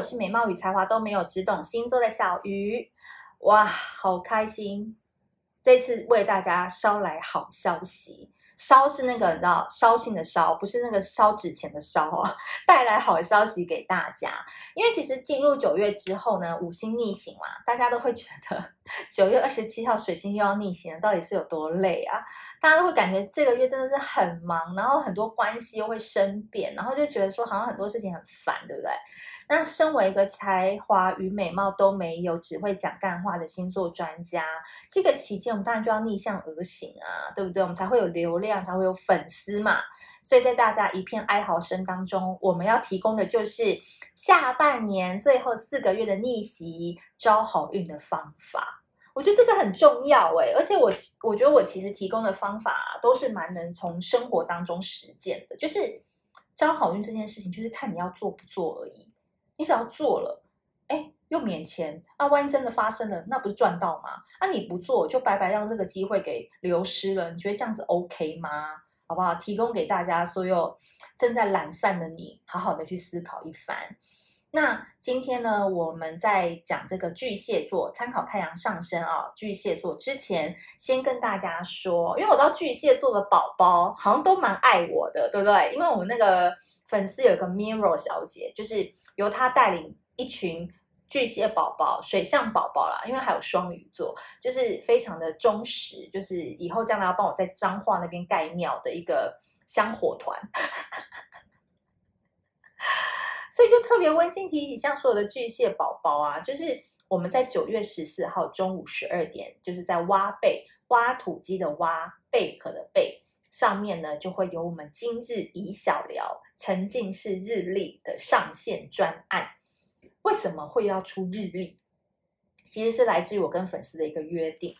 我是美貌与才华都没有，只懂星座的小鱼。哇，好开心！这次为大家捎来好消息。烧是那个你知道烧信的烧，不是那个烧纸钱的烧啊！带来好消息给大家，因为其实进入九月之后呢，五星逆行嘛，大家都会觉得 九月二十七号水星又要逆行了，到底是有多累啊？大家都会感觉这个月真的是很忙，然后很多关系又会生变，然后就觉得说好像很多事情很烦，对不对？那身为一个才华与美貌都没有，只会讲干话的星座专家，这个期间我们当然就要逆向而行啊，对不对？我们才会有流量，才会有粉丝嘛。所以在大家一片哀嚎声当中，我们要提供的就是下半年最后四个月的逆袭招好运的方法。我觉得这个很重要诶，而且我我觉得我其实提供的方法啊，都是蛮能从生活当中实践的，就是招好运这件事情，就是看你要做不做而已。你只要做了，哎，又免钱啊！万一真的发生了，那不是赚到吗？那，你不做就白白让这个机会给流失了。你觉得这样子 OK 吗？好不好？提供给大家所有正在懒散的你，好好的去思考一番。那今天呢，我们在讲这个巨蟹座，参考太阳上升啊，巨蟹座之前，先跟大家说，因为我知道巨蟹座的宝宝好像都蛮爱我的，对不对？因为我们那个。粉丝有一个 Mirror 小姐，就是由她带领一群巨蟹宝宝、水象宝宝啦，因为还有双鱼座，就是非常的忠实，就是以后将来要帮我在彰化那边盖庙的一个香火团，就特别温馨提醒，像所有的巨蟹宝宝啊，就是我们在九月十四号中午十二点，就是在挖贝挖土机的挖贝壳的贝。上面呢，就会有我们今日以小聊沉浸式日历的上线专案。为什么会要出日历？其实是来自于我跟粉丝的一个约定，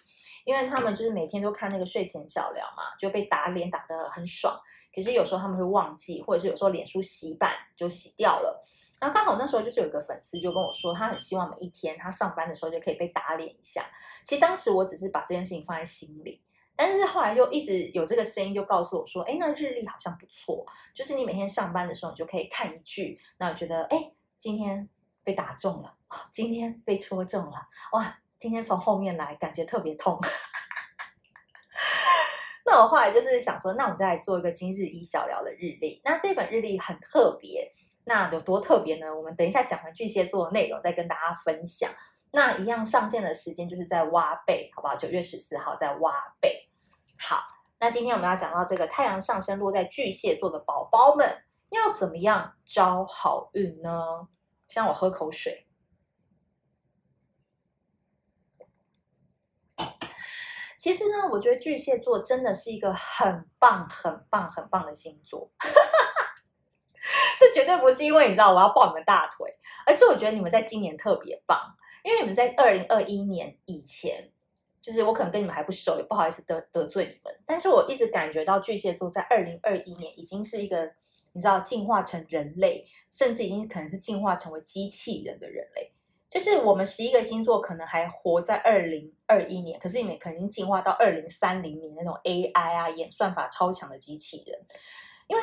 因为他们就是每天都看那个睡前小聊嘛，就被打脸打得很爽。可是有时候他们会忘记，或者是有时候脸书洗版就洗掉了。然后刚好那时候就是有一个粉丝就跟我说，他很希望每一天他上班的时候就可以被打脸一下。其实当时我只是把这件事情放在心里。但是后来就一直有这个声音，就告诉我说：“哎，那日历好像不错，就是你每天上班的时候，你就可以看一句，那我觉得，哎，今天被打中了，今天被戳中了，哇，今天从后面来，感觉特别痛。”那我后来就是想说，那我们再来做一个今日一小聊的日历。那这本日历很特别，那有多特别呢？我们等一下讲完巨蟹座的内容，再跟大家分享。那一样上线的时间就是在挖贝，好不好？九月十四号在挖贝。好，那今天我们要讲到这个太阳上升落在巨蟹座的宝宝们要怎么样招好运呢？先我喝口水。其实呢，我觉得巨蟹座真的是一个很棒、很棒、很棒的星座。这绝对不是因为你知道我要抱你们大腿，而是我觉得你们在今年特别棒，因为你们在二零二一年以前。就是我可能跟你们还不熟，也不好意思得得罪你们。但是我一直感觉到巨蟹座在二零二一年已经是一个，你知道，进化成人类，甚至已经可能是进化成为机器人的人类。就是我们十一个星座可能还活在二零二一年，可是你们可能已经进化到二零三零年那种 AI 啊，演算法超强的机器人。因为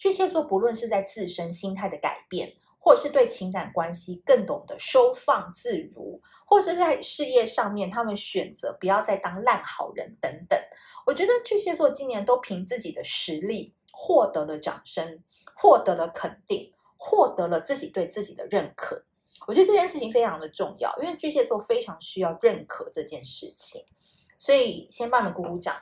巨蟹座不论是在自身心态的改变。或者是对情感关系更懂得收放自如，或者是在事业上面，他们选择不要再当烂好人等等。我觉得巨蟹座今年都凭自己的实力获得了掌声，获得了肯定，获得了自己对自己的认可。我觉得这件事情非常的重要，因为巨蟹座非常需要认可这件事情，所以先帮你们鼓鼓掌。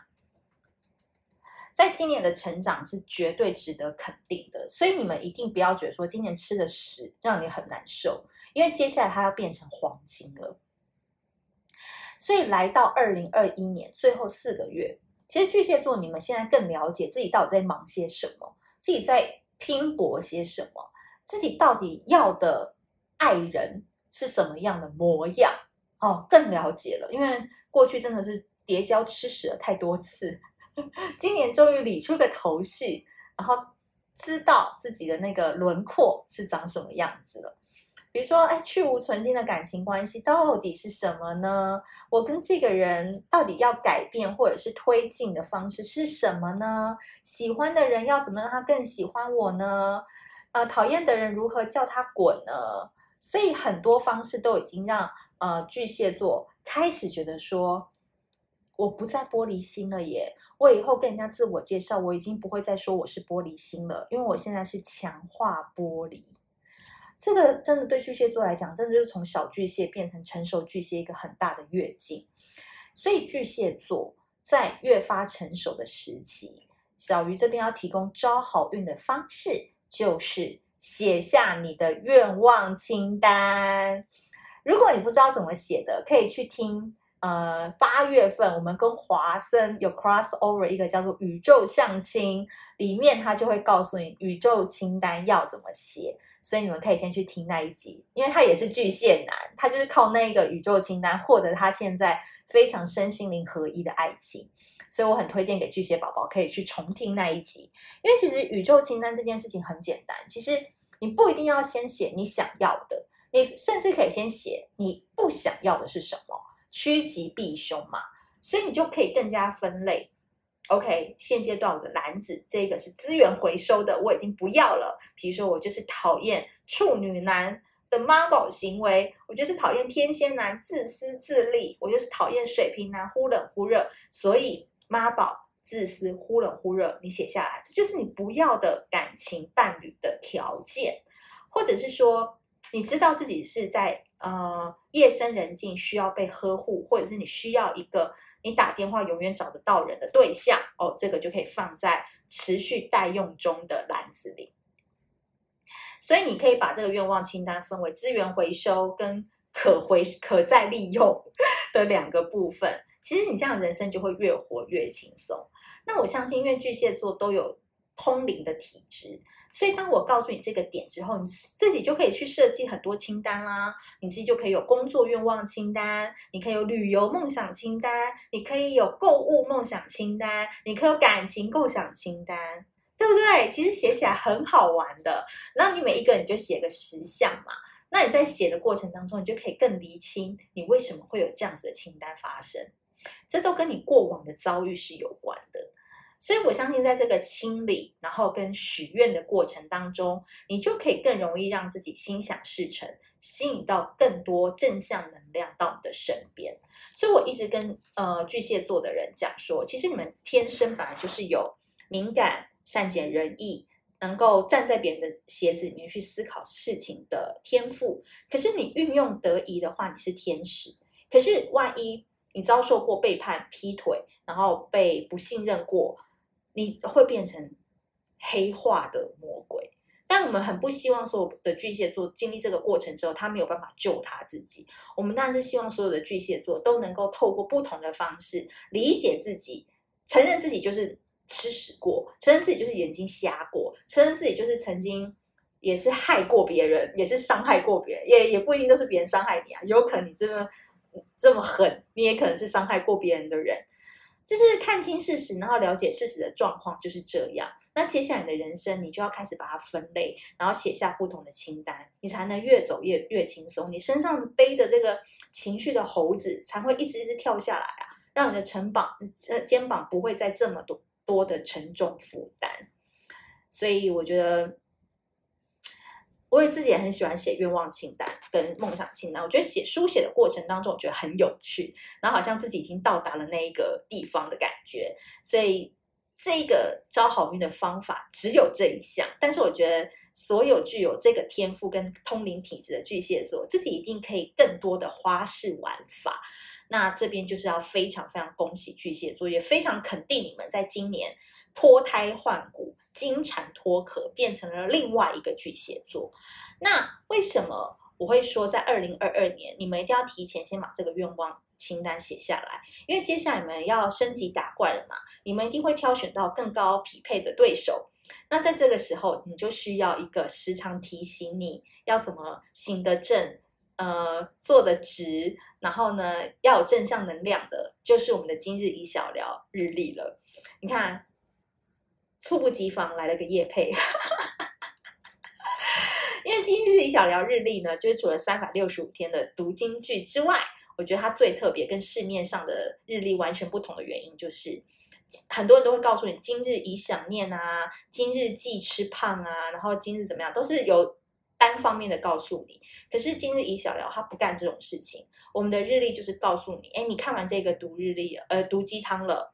在今年的成长是绝对值得肯定的，所以你们一定不要觉得说今年吃的屎让你很难受，因为接下来它要变成黄金了。所以来到二零二一年最后四个月，其实巨蟹座你们现在更了解自己到底在忙些什么，自己在拼搏些什么，自己到底要的爱人是什么样的模样哦，更了解了，因为过去真的是跌跤吃屎了太多次。今年终于理出个头绪，然后知道自己的那个轮廓是长什么样子了。比如说，哎，去无存菁的感情关系到底是什么呢？我跟这个人到底要改变或者是推进的方式是什么呢？喜欢的人要怎么让他更喜欢我呢？呃，讨厌的人如何叫他滚呢？所以很多方式都已经让呃巨蟹座开始觉得说，我不再玻璃心了耶！我以后跟人家自我介绍，我已经不会再说我是玻璃心了，因为我现在是强化玻璃。这个真的对巨蟹座来讲，真的就是从小巨蟹变成成熟巨蟹一个很大的跃进。所以巨蟹座在越发成熟的时期，小鱼这边要提供招好运的方式，就是写下你的愿望清单。如果你不知道怎么写的，可以去听。呃，八月份我们跟华森有 cross over 一个叫做宇宙相亲，里面他就会告诉你宇宙清单要怎么写。所以你们可以先去听那一集，因为他也是巨蟹男，他就是靠那个宇宙清单获得他现在非常身心灵合一的爱情。所以我很推荐给巨蟹宝宝可以去重听那一集，因为其实宇宙清单这件事情很简单，其实你不一定要先写你想要的，你甚至可以先写你不想要的是什么，趋吉避凶嘛，所以你就可以更加分类。OK，现阶段我的篮子这个是资源回收的，我已经不要了。比如说，我就是讨厌处女男的妈宝行为，我就是讨厌天蝎男自私自利，我就是讨厌水瓶男忽冷忽热。所以妈宝、自私、忽冷忽热，你写下来，这就是你不要的感情伴侣的条件，或者是说，你知道自己是在呃夜深人静需要被呵护，或者是你需要一个。你打电话永远找得到人的对象哦，这个就可以放在持续待用中的篮子里。所以你可以把这个愿望清单分为资源回收跟可回可再利用的两个部分。其实你这样人生就会越活越轻松。那我相信，因为巨蟹座都有通灵的体质。所以，当我告诉你这个点之后，你自己就可以去设计很多清单啦。你自己就可以有工作愿望清单，你可以有旅游梦想清单，你可以有购物梦想清单，你可以有感情构想清单，对不对？其实写起来很好玩的。那你每一个你就写个十项嘛。那你在写的过程当中，你就可以更厘清你为什么会有这样子的清单发生。这都跟你过往的遭遇是有关的。所以我相信，在这个清理，然后跟许愿的过程当中，你就可以更容易让自己心想事成，吸引到更多正向能量到你的身边。所以我一直跟呃巨蟹座的人讲说，其实你们天生本来就是有敏感、善解人意，能够站在别人的鞋子里面去思考事情的天赋。可是你运用得宜的话，你是天使。可是万一你遭受过背叛、劈腿，然后被不信任过。你会变成黑化的魔鬼，但我们很不希望所有的巨蟹座经历这个过程之后，他没有办法救他自己。我们当然是希望所有的巨蟹座都能够透过不同的方式理解自己，承认自己就是吃屎过，承认自己就是眼睛瞎过，承认自己就是曾经也是害过别人，也是伤害过别人，也也不一定都是别人伤害你啊，有可能你这么这么狠，你也可能是伤害过别人的人。就是看清事实，然后了解事实的状况就是这样。那接下来的人生，你就要开始把它分类，然后写下不同的清单，你才能越走越越轻松。你身上背的这个情绪的猴子才会一直一直跳下来啊，让你的肩膀、呃肩膀不会再这么多多的沉重负担。所以我觉得。我也自己也很喜欢写愿望清单跟梦想清单，我觉得写书写的过程当中，我觉得很有趣，然后好像自己已经到达了那一个地方的感觉。所以这个招好运的方法只有这一项，但是我觉得所有具有这个天赋跟通灵体质的巨蟹座，自己一定可以更多的花式玩法。那这边就是要非常非常恭喜巨蟹座，也非常肯定你们在今年脱胎换骨。金蝉脱壳，变成了另外一个巨蟹座。那为什么我会说在二零二二年，你们一定要提前先把这个愿望清单写下来？因为接下来你们要升级打怪了嘛，你们一定会挑选到更高匹配的对手。那在这个时候，你就需要一个时常提醒你要怎么行得正，呃，坐得直，然后呢，要有正向能量的，就是我们的今日一小聊日历了。你看。猝不及防来了个夜配，因为今日以小聊日历呢，就是除了三百六十五天的读金句之外，我觉得它最特别、跟市面上的日历完全不同的原因，就是很多人都会告诉你今日已想念啊，今日忌吃胖啊，然后今日怎么样，都是有单方面的告诉你。可是今日以小聊，他不干这种事情。我们的日历就是告诉你，哎，你看完这个读日历，呃，毒鸡汤了。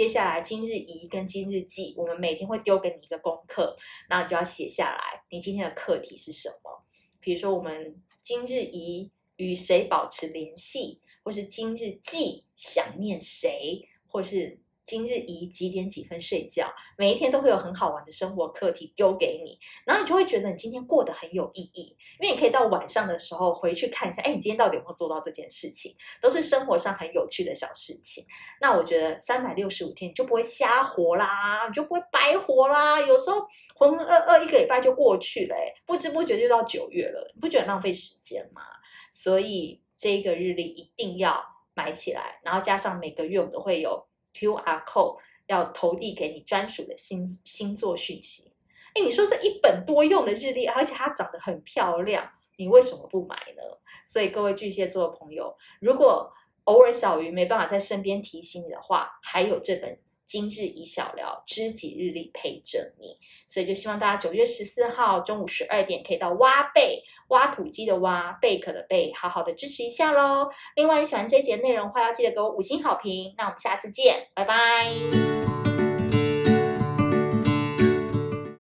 接下来今日宜跟今日忌，我们每天会丢给你一个功课，那你就要写下来，你今天的课题是什么？比如说，我们今日宜与谁保持联系，或是今日忌想念谁，或是。今日宜几点几分睡觉？每一天都会有很好玩的生活课题丢给你，然后你就会觉得你今天过得很有意义，因为你可以到晚上的时候回去看一下，哎，你今天到底有没有做到这件事情？都是生活上很有趣的小事情。那我觉得三百六十五天你就不会瞎活啦，你就不会白活啦。有时候浑浑噩噩一个礼拜就过去了，不知不觉就到九月了，你不觉得浪费时间吗？所以这个日历一定要买起来，然后加上每个月我们都会有。QR code 要投递给你专属的星星座讯息。哎，你说这一本多用的日历，而且它长得很漂亮，你为什么不买呢？所以各位巨蟹座的朋友，如果偶尔小鱼没办法在身边提醒你的话，还有这本。今日以小聊知己日历陪着你，所以就希望大家九月十四号中午十二点可以到挖贝挖土机的挖贝壳的贝，好好的支持一下喽。另外，你喜欢这一节内容的话，要记得给我五星好评。那我们下次见，拜拜。